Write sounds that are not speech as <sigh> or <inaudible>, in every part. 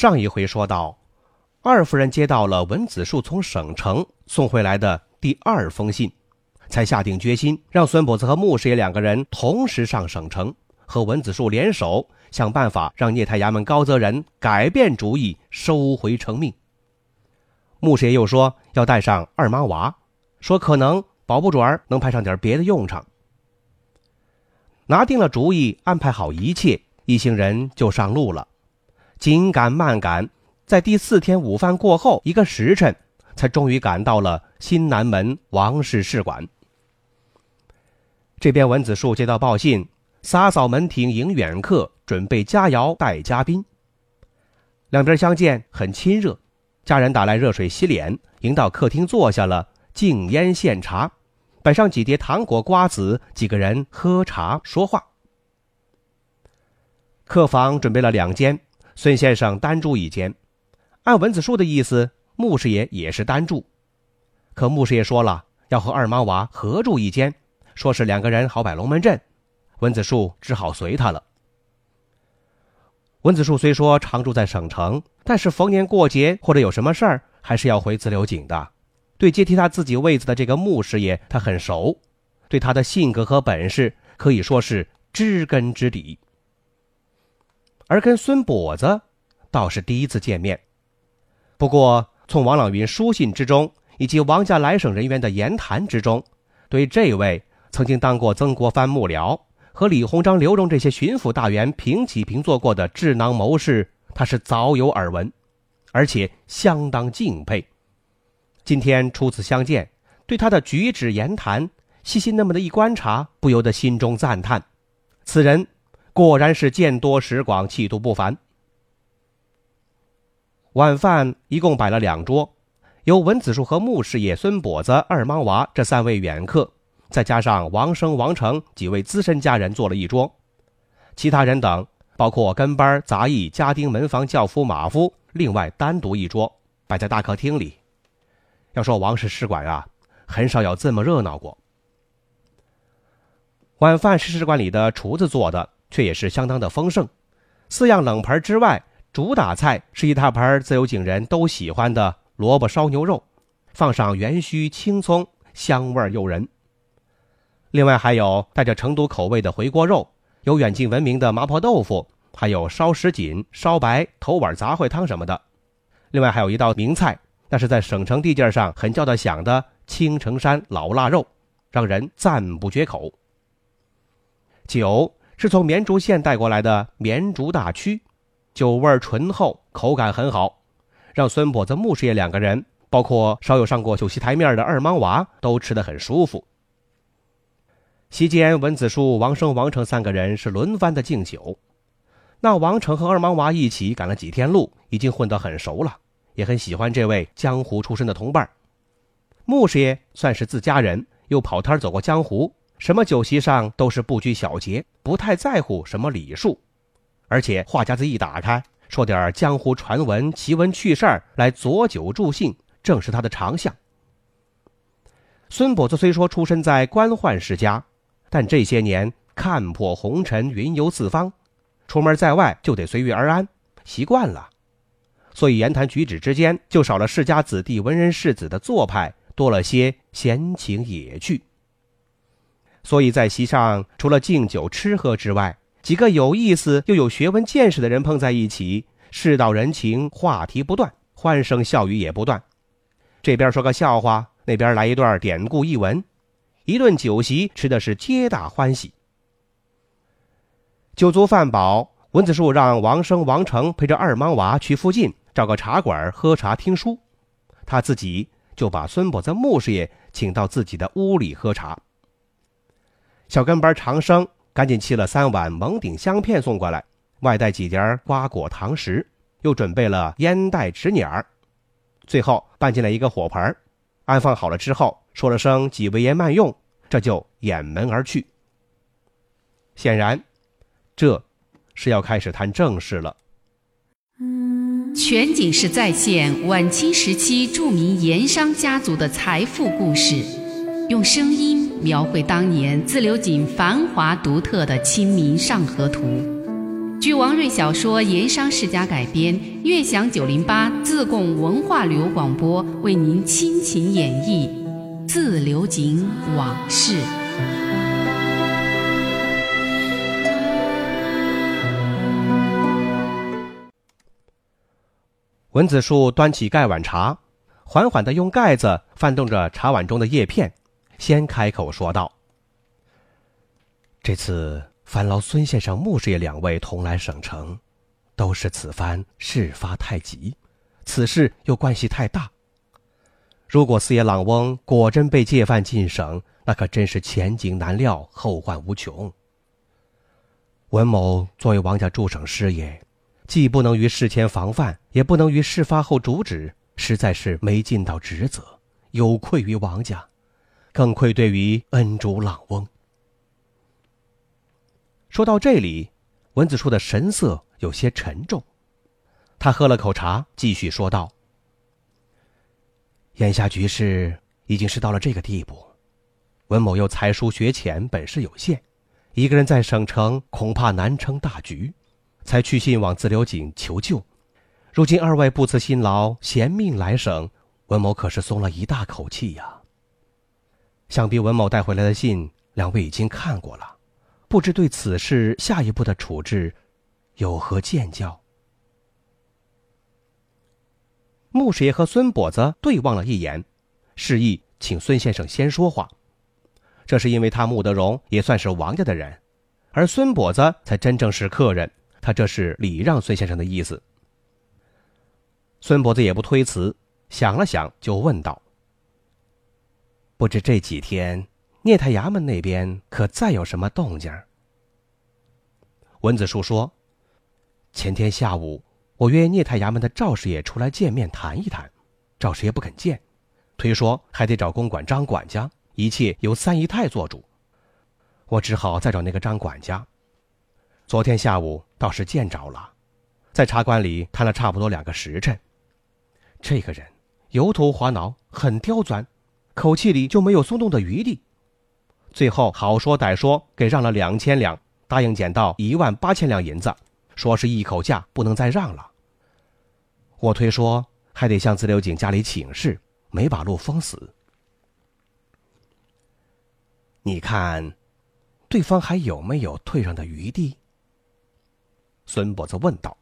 上一回说到，二夫人接到了文子树从省城送回来的第二封信，才下定决心让孙跛子和穆师爷两个人同时上省城，和文子树联手想办法让聂太衙门高泽人改变主意，收回成命。穆师爷又说要带上二妈娃，说可能保不准能派上点别的用场。拿定了主意，安排好一切，一行人就上路了。紧赶慢赶，在第四天午饭过后一个时辰，才终于赶到了新南门王氏试馆。这边文子树接到报信，洒扫门庭迎远客，准备佳肴待嘉宾。两边相见很亲热，家人打来热水洗脸，迎到客厅坐下了，敬烟献茶，摆上几碟糖果瓜子，几个人喝茶说话。客房准备了两间。孙先生单住一间，按文子树的意思，穆师爷也是单住。可穆师爷说了要和二妈娃合住一间，说是两个人好摆龙门阵，文子树只好随他了。文子树虽说常住在省城，但是逢年过节或者有什么事儿，还是要回自流井的。对接替他自己位子的这个穆师爷，他很熟，对他的性格和本事可以说是知根知底。而跟孙跛子倒是第一次见面，不过从王朗云书信之中，以及王家来省人员的言谈之中，对这位曾经当过曾国藩幕僚和李鸿章、刘荣这些巡抚大员平起平坐过的智囊谋士，他是早有耳闻，而且相当敬佩。今天初次相见，对他的举止言谈细心那么的一观察，不由得心中赞叹：此人。果然是见多识广，气度不凡。晚饭一共摆了两桌，由文子树和穆师爷、孙跛子、二莽娃这三位远客，再加上王生、王成几位资深家人坐了一桌，其他人等包括跟班、杂役、家丁、门房、轿夫、马夫，另外单独一桌摆在大客厅里。要说王氏使馆啊，很少有这么热闹过。晚饭是使馆里的厨子做的。却也是相当的丰盛，四样冷盘之外，主打菜是一大盘自由井人都喜欢的萝卜烧牛肉，放上元须、青葱，香味诱人。另外还有带着成都口味的回锅肉，有远近闻名的麻婆豆腐，还有烧什锦、烧白、头碗杂烩汤什么的。另外还有一道名菜，那是在省城地界上很叫得响的青城山老腊肉，让人赞不绝口。酒。是从绵竹县带过来的绵竹大曲，酒味醇厚，口感很好，让孙跛子、穆师爷两个人，包括稍有上过酒席台面的二莽娃，都吃得很舒服。席间，文子树、王生、王成三个人是轮番的敬酒。那王成和二莽娃一起赶了几天路，已经混得很熟了，也很喜欢这位江湖出身的同伴。穆师爷算是自家人，又跑摊走过江湖。什么酒席上都是不拘小节，不太在乎什么礼数，而且话匣子一打开，说点江湖传闻、奇闻趣事儿来佐酒助兴，正是他的长项。孙跛子虽说出身在官宦世家，但这些年看破红尘，云游四方，出门在外就得随遇而安，习惯了，所以言谈举止之间就少了世家子弟、文人士子的做派，多了些闲情野趣。所以在席上，除了敬酒吃喝之外，几个有意思又有学问见识的人碰在一起，世道人情，话题不断，欢声笑语也不断。这边说个笑话，那边来一段典故译文，一顿酒席吃的是皆大欢喜。酒足饭饱，文子树让王生、王成陪着二莽娃去附近找个茶馆喝茶听书，他自己就把孙跛子、穆师爷请到自己的屋里喝茶。小跟班长生赶紧沏了三碗蒙顶香片送过来，外带几碟瓜果糖食，又准备了烟袋纸捻儿，最后搬进来一个火盆安放好了之后，说了声“几位爷慢用”，这就掩门而去。显然，这是要开始谈正事了。全景式再现晚清时期著名盐商家族的财富故事，用声音描绘当年自流井繁华独特的《清明上河图》。据王瑞小说《盐商世家》改编，悦享九零八自贡文化旅游广播为您倾情演绎《自流井往事》。文子树端起盖碗茶，缓缓地用盖子翻动着茶碗中的叶片，先开口说道：“这次烦劳孙先生、穆师爷两位同来省城，都是此番事发太急，此事又关系太大。如果四爷朗翁果真被借犯进省，那可真是前景难料，后患无穷。文某作为王家驻省师爷。”既不能于事前防范，也不能于事发后阻止，实在是没尽到职责，有愧于王家，更愧对于恩主朗翁。说到这里，文子树的神色有些沉重，他喝了口茶，继续说道：“眼下局势已经是到了这个地步，文某又才疏学浅，本事有限，一个人在省城恐怕难成大局。”才去信往自流井求救，如今二位不辞辛劳衔命来省，文某可是松了一大口气呀。想必文某带回来的信，两位已经看过了，不知对此事下一步的处置，有何见教？穆师爷和孙跛子对望了一眼，示意请孙先生先说话。这是因为他穆德荣也算是王家的人，而孙跛子才真正是客人。他这是礼让孙先生的意思。孙伯子也不推辞，想了想，就问道：“不知这几天聂太衙门那边可再有什么动静？”文子树说：“前天下午，我约聂太衙门的赵师爷出来见面谈一谈，赵师爷不肯见，推说还得找公馆张管家，一切由三姨太做主。我只好再找那个张管家。”昨天下午倒是见着了，在茶馆里谈了差不多两个时辰。这个人油头滑脑，很刁钻，口气里就没有松动的余地。最后好说歹说，给让了两千两，答应捡到一万八千两银子，说是一口价，不能再让了。我推说还得向自流井家里请示，没把路封死。你看，对方还有没有退让的余地？孙跛子问道。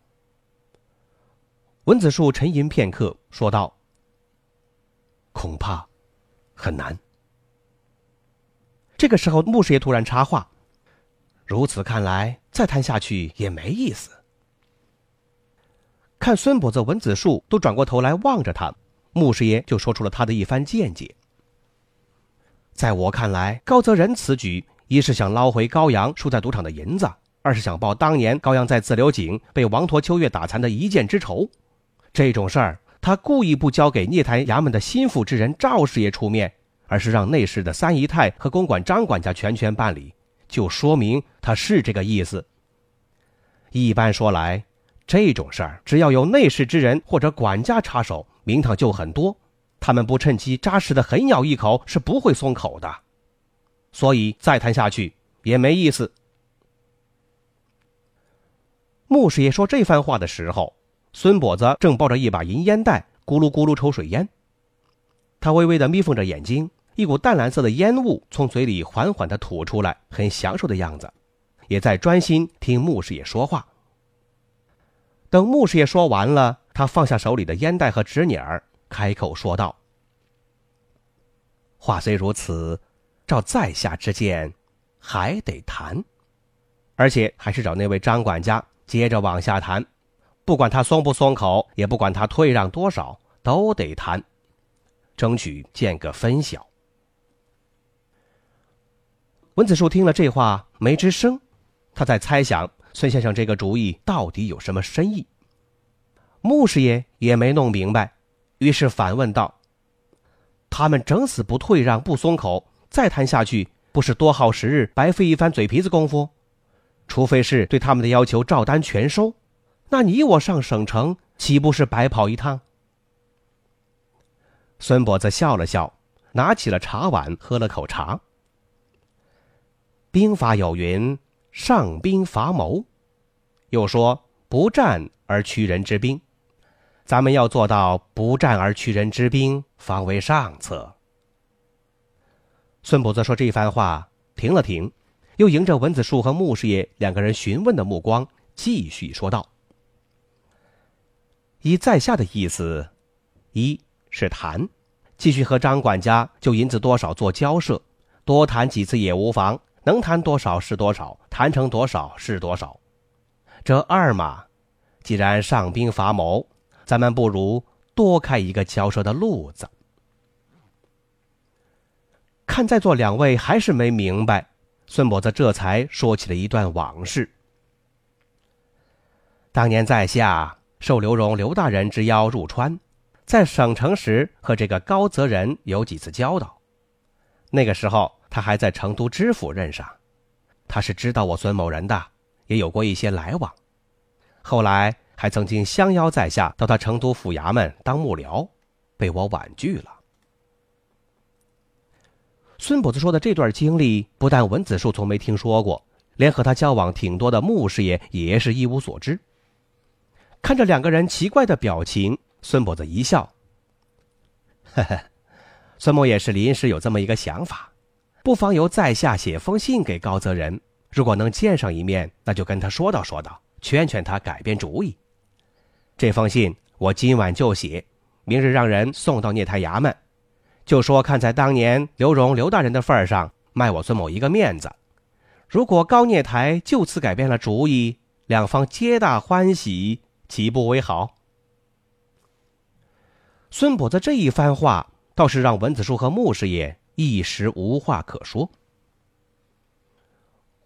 文子树沉吟片刻，说道：“恐怕很难。”这个时候，穆师爷突然插话：“如此看来，再谈下去也没意思。”看孙跛子、文子树都转过头来望着他，穆师爷就说出了他的一番见解：“在我看来，高泽仁此举，一是想捞回高阳输在赌场的银子。”二是想报当年高阳在自流井被王陀秋月打残的一箭之仇，这种事儿他故意不交给聂台衙门的心腹之人赵师爷出面，而是让内侍的三姨太和公馆张管家全权办理，就说明他是这个意思。一般说来，这种事儿只要有内侍之人或者管家插手，名堂就很多，他们不趁机扎实的狠咬一口是不会松口的，所以再谈下去也没意思。穆师爷说这番话的时候，孙跛子正抱着一把银烟袋，咕噜咕噜抽水烟。他微微的眯缝着眼睛，一股淡蓝色的烟雾从嘴里缓缓的吐出来，很享受的样子，也在专心听穆师爷说话。等穆师爷说完了，他放下手里的烟袋和纸捻儿，开口说道：“话虽如此，照在下之见，还得谈，而且还是找那位张管家。”接着往下谈，不管他松不松口，也不管他退让多少，都得谈，争取见个分晓。文子树听了这话没吱声，他在猜想孙先生这个主意到底有什么深意。穆师爷也没弄明白，于是反问道：“他们整死不退让，不松口，再谈下去，不是多耗时日，白费一番嘴皮子功夫？除非是对他们的要求照单全收，那你我上省城，岂不是白跑一趟？”孙跛子笑了笑，拿起了茶碗，喝了口茶。兵法有云：“上兵伐谋。”又说：“不战而屈人之兵。”咱们要做到不战而屈人之兵，方为上策。孙跛子说这番话，停了停，又迎着文子树和穆师爷两个人询问的目光，继续说道：“以在下的意思，一是谈，继续和张管家就银子多少做交涉，多谈几次也无妨，能谈多少是多少，谈成多少是多少。这二嘛，既然上兵伐谋。”咱们不如多开一个交涉的路子。看在座两位还是没明白，孙跛子这才说起了一段往事。当年在下受刘荣刘大人之邀入川，在省城时和这个高泽仁有几次交道。那个时候他还在成都知府任上，他是知道我孙某人的，也有过一些来往。后来。还曾经相邀在下到他成都府衙门当幕僚，被我婉拒了。孙跛子说的这段经历，不但文子树从没听说过，连和他交往挺多的穆师爷也是一无所知。看着两个人奇怪的表情，孙跛子一笑：“ <laughs> 呵呵，孙某也是临时有这么一个想法，不妨由在下写封信给高泽仁，如果能见上一面，那就跟他说道说道，劝劝他改变主意。”这封信我今晚就写，明日让人送到聂台衙门，就说看在当年刘荣刘大人的份上，卖我孙某一个面子。如果高聂台就此改变了主意，两方皆大欢喜，岂不为好？孙跛子这一番话，倒是让文子树和穆师爷一时无话可说。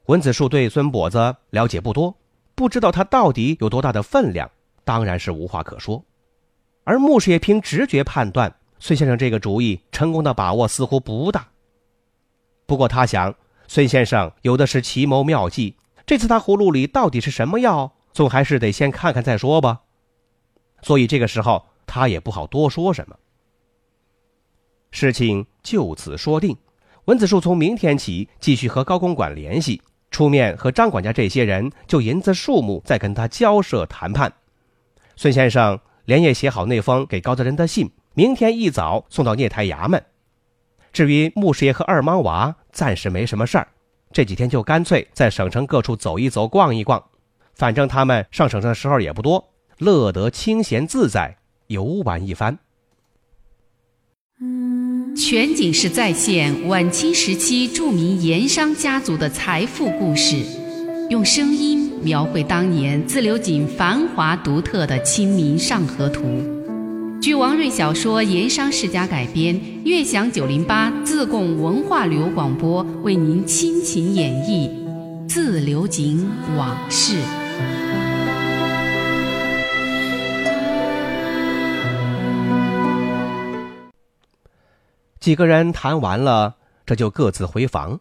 文子树对孙跛子了解不多，不知道他到底有多大的分量。当然是无话可说，而穆师爷凭直觉判断，孙先生这个主意成功的把握似乎不大。不过他想，孙先生有的是奇谋妙计，这次他葫芦里到底是什么药，总还是得先看看再说吧。所以这个时候他也不好多说什么。事情就此说定，文子树从明天起继续和高公馆联系，出面和张管家这些人就银子数目再跟他交涉谈判。孙先生连夜写好那封给高德仁的信，明天一早送到聂台衙门。至于穆师爷和二莽娃，暂时没什么事儿，这几天就干脆在省城各处走一走、逛一逛。反正他们上省城的时候也不多，乐得清闲自在游玩一番。全景式再现晚清时期著名盐商家族的财富故事，用声音。描绘当年自流井繁华独特的《清明上河图》，据王瑞小说《盐商世家》改编，悦享九零八自贡文化旅游广播为您倾情演绎《自流井往事》。几个人谈完了，这就各自回房。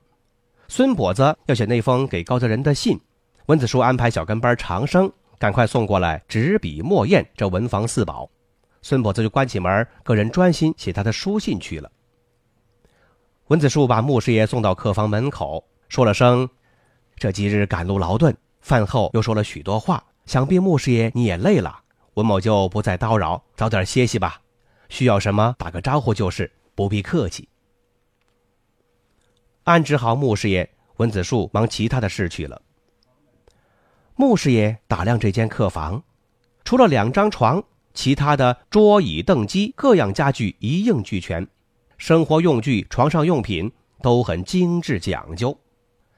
孙跛子要写那封给高泽仁的信。文子书安排小跟班长生赶快送过来纸笔墨砚这文房四宝，孙跛子就关起门，个人专心写他的书信去了。文子树把穆师爷送到客房门口，说了声：“这几日赶路劳顿，饭后又说了许多话，想必穆师爷你也累了，文某就不再叨扰，早点歇息吧。需要什么打个招呼就是，不必客气。”安置好穆师爷，文子树忙其他的事去了。穆师爷打量这间客房，除了两张床，其他的桌椅凳机各样家具一应俱全，生活用具、床上用品都很精致讲究，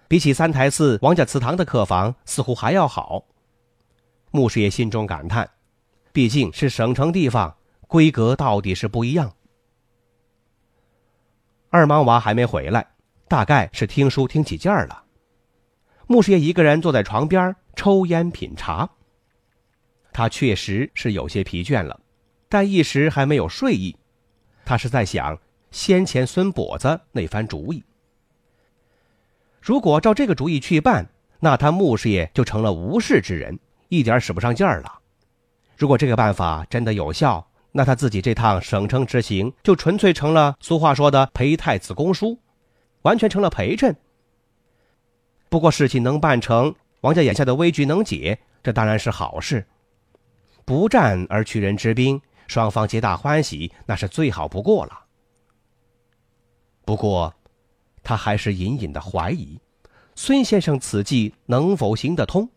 比起三台寺王家祠堂的客房似乎还要好。穆师爷心中感叹：毕竟是省城地方，规格到底是不一样。二莽娃还没回来，大概是听书听起劲儿了。穆师爷一个人坐在床边抽烟品茶。他确实是有些疲倦了，但一时还没有睡意。他是在想先前孙跛子那番主意。如果照这个主意去办，那他穆师爷就成了无事之人，一点使不上劲儿了。如果这个办法真的有效，那他自己这趟省城之行就纯粹成了俗话说的陪太子公书，完全成了陪衬。不过事情能办成，王家眼下的危局能解，这当然是好事。不战而屈人之兵，双方皆大欢喜，那是最好不过了。不过，他还是隐隐的怀疑，孙先生此计能否行得通。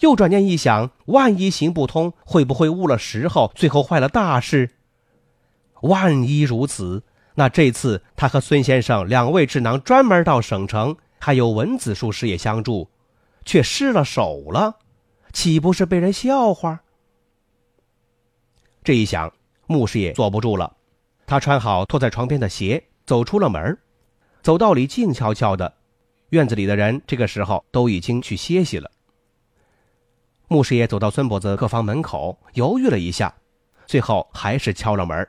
又转念一想，万一行不通，会不会误了时候，最后坏了大事？万一如此，那这次他和孙先生两位智囊专门到省城，还有文子树师爷相助，却失了手了，岂不是被人笑话？这一想，穆师爷坐不住了，他穿好拖在床边的鞋，走出了门，走道里静悄悄的，院子里的人这个时候都已经去歇息了。穆师爷走到孙跛子客房门口，犹豫了一下，最后还是敲了门。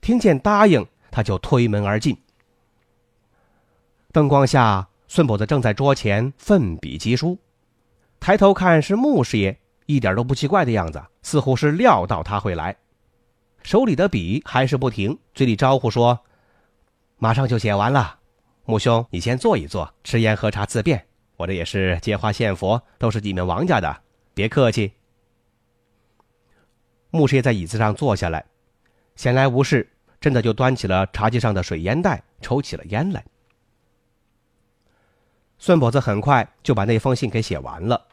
听见答应，他就推门而进。灯光下，孙跛子正在桌前奋笔疾书，抬头看是穆师爷，一点都不奇怪的样子，似乎是料到他会来。手里的笔还是不停，嘴里招呼说：“马上就写完了，穆兄，你先坐一坐，吃烟喝茶自便。我这也是接花献佛，都是你们王家的。”别客气。牧师爷在椅子上坐下来，闲来无事，真的就端起了茶几上的水烟袋，抽起了烟来。孙跛子很快就把那封信给写完了，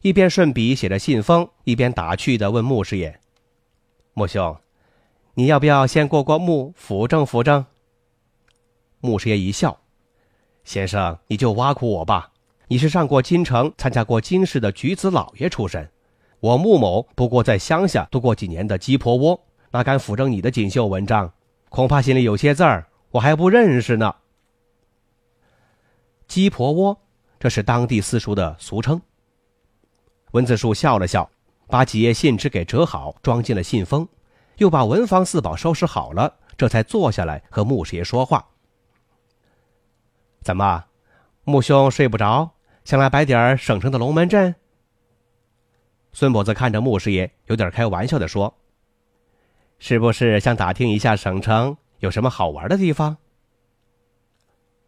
一边顺笔写着信封，一边打趣的问牧师爷：“穆兄，你要不要先过过目，辅正辅正？”牧师爷一笑：“先生，你就挖苦我吧。”你是上过京城、参加过京试的举子老爷出身，我穆某不过在乡下度过几年的鸡婆窝，哪敢辅正你的锦绣文章？恐怕心里有些字儿，我还不认识呢。鸡婆窝，这是当地私塾的俗称。文子树笑了笑，把几页信纸给折好，装进了信封，又把文房四宝收拾好了，这才坐下来和穆师爷说话。怎么，穆兄睡不着？想来摆点省城的龙门阵。孙跛子看着穆师爷，有点开玩笑的说：“是不是想打听一下省城有什么好玩的地方？”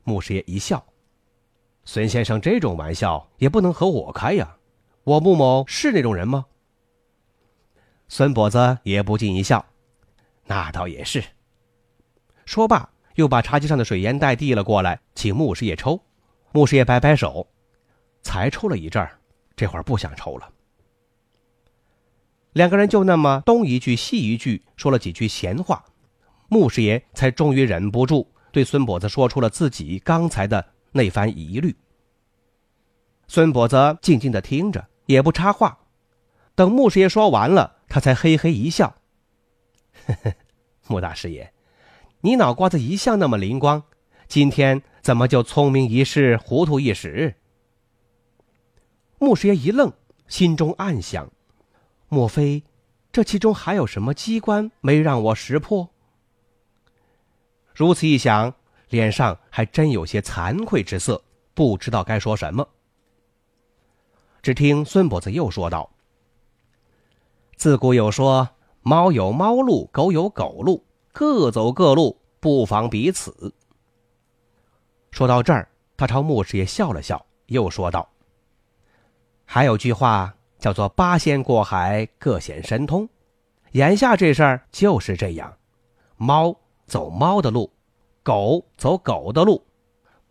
穆师爷一笑：“孙先生这种玩笑也不能和我开呀，我穆某是那种人吗？”孙跛子也不禁一笑：“那倒也是。”说罢，又把茶几上的水烟袋递了过来，请穆师爷抽。穆师爷摆摆手。才抽了一阵儿，这会儿不想抽了。两个人就那么东一句西一句说了几句闲话，穆师爷才终于忍不住对孙跛子说出了自己刚才的那番疑虑。孙跛子静静的听着，也不插话。等穆师爷说完了，他才嘿嘿一笑：“ <laughs> 呵呵，穆大师爷，你脑瓜子一向那么灵光，今天怎么就聪明一世，糊涂一时？”穆师爷一愣，心中暗想：莫非这其中还有什么机关没让我识破？如此一想，脸上还真有些惭愧之色，不知道该说什么。只听孙跛子又说道：“自古有说，猫有猫路，狗有狗路，各走各路，不妨彼此。”说到这儿，他朝穆师爷笑了笑，又说道。还有句话叫做“八仙过海，各显神通”，眼下这事儿就是这样：猫走猫的路，狗走狗的路。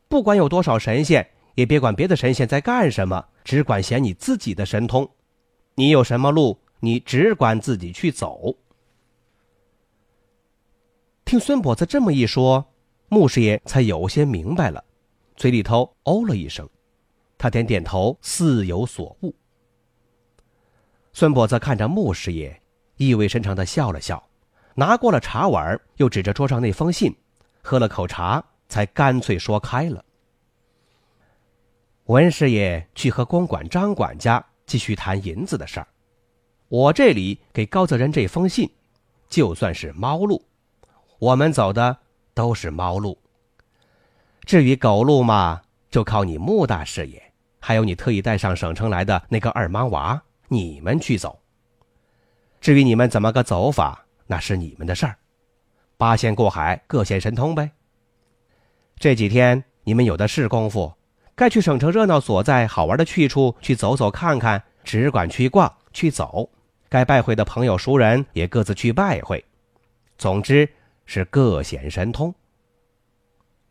不管有多少神仙，也别管别的神仙在干什么，只管显你自己的神通。你有什么路，你只管自己去走。听孙跛子这么一说，穆师爷才有些明白了，嘴里头哦了一声。他点点头，似有所悟。孙跛子看着穆师爷，意味深长的笑了笑，拿过了茶碗，又指着桌上那封信，喝了口茶，才干脆说开了。文师爷去和公馆张管家继续谈银子的事儿，我这里给高泽仁这封信，就算是猫路，我们走的都是猫路。至于狗路嘛，就靠你穆大师爷，还有你特意带上省城来的那个二妈娃，你们去走。至于你们怎么个走法，那是你们的事儿。八仙过海，各显神通呗。这几天你们有的是功夫，该去省城热闹所在、好玩的去处去走走看看，只管去逛去走。该拜会的朋友熟人也各自去拜会。总之是各显神通。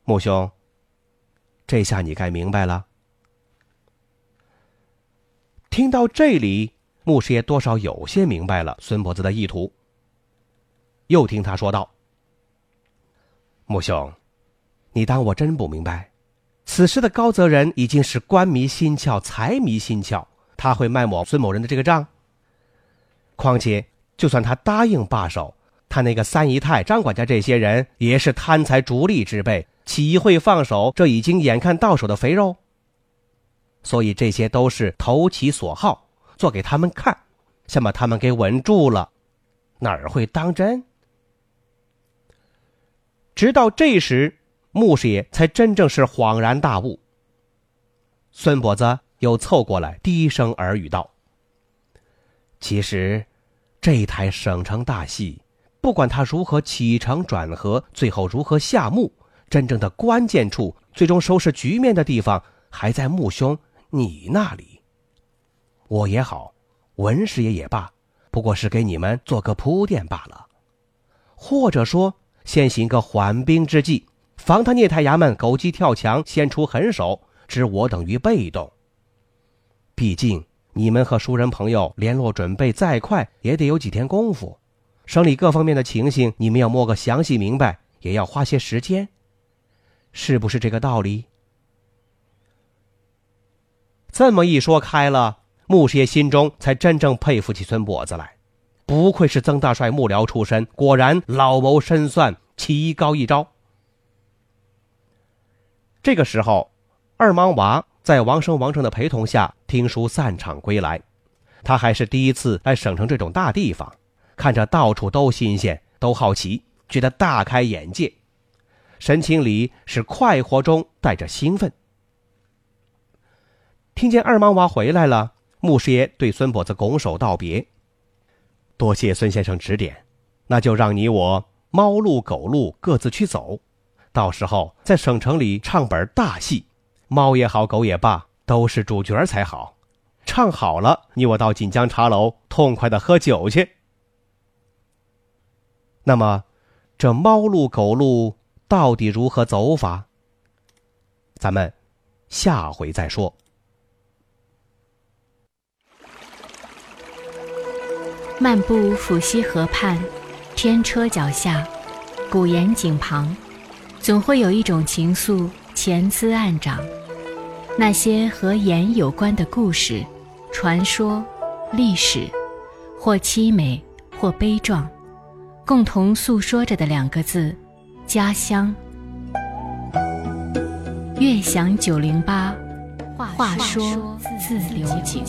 穆兄。这下你该明白了。听到这里，穆师爷多少有些明白了孙婆子的意图。又听他说道：“穆兄，你当我真不明白？此时的高泽仁已经是官迷心窍、财迷心窍，他会卖我孙某人的这个账？况且，就算他答应罢手，他那个三姨太、张管家这些人也是贪财逐利之辈。”岂会放手这已经眼看到手的肥肉？所以这些都是投其所好，做给他们看，先把他们给稳住了，哪儿会当真？直到这时，穆师爷才真正是恍然大悟。孙跛子又凑过来，低声耳语道：“其实，这台省城大戏，不管他如何起承转合，最后如何下幕。”真正的关键处，最终收拾局面的地方，还在穆兄你那里。我也好，文师爷也罢，不过是给你们做个铺垫罢了，或者说，先行个缓兵之计，防他聂太衙门狗急跳墙，先出狠手，置我等于被动。毕竟你们和熟人朋友联络准备再快，也得有几天功夫，省里各方面的情形，你们要摸个详细明白，也要花些时间。是不是这个道理？这么一说开了，穆师爷心中才真正佩服起孙跛子来。不愧是曾大帅幕僚出身，果然老谋深算，棋高一招。这个时候，二莽娃在王生、王正的陪同下听书散场归来。他还是第一次来省城这种大地方，看着到处都新鲜，都好奇，觉得大开眼界。神情里是快活中带着兴奋。听见二莽娃回来了，穆师爷对孙跛子拱手道别：“多谢孙先生指点，那就让你我猫路狗路各自去走，到时候在省城里唱本大戏，猫也好，狗也罢，都是主角才好。唱好了，你我到锦江茶楼痛快的喝酒去。那么，这猫路狗路。”到底如何走法？咱们下回再说。漫步抚溪河畔，天车脚下，古岩井旁，总会有一种情愫潜滋暗长。那些和盐有关的故事、传说、历史，或凄美，或悲壮，共同诉说着的两个字。家乡，悦享九零八，话说自流井。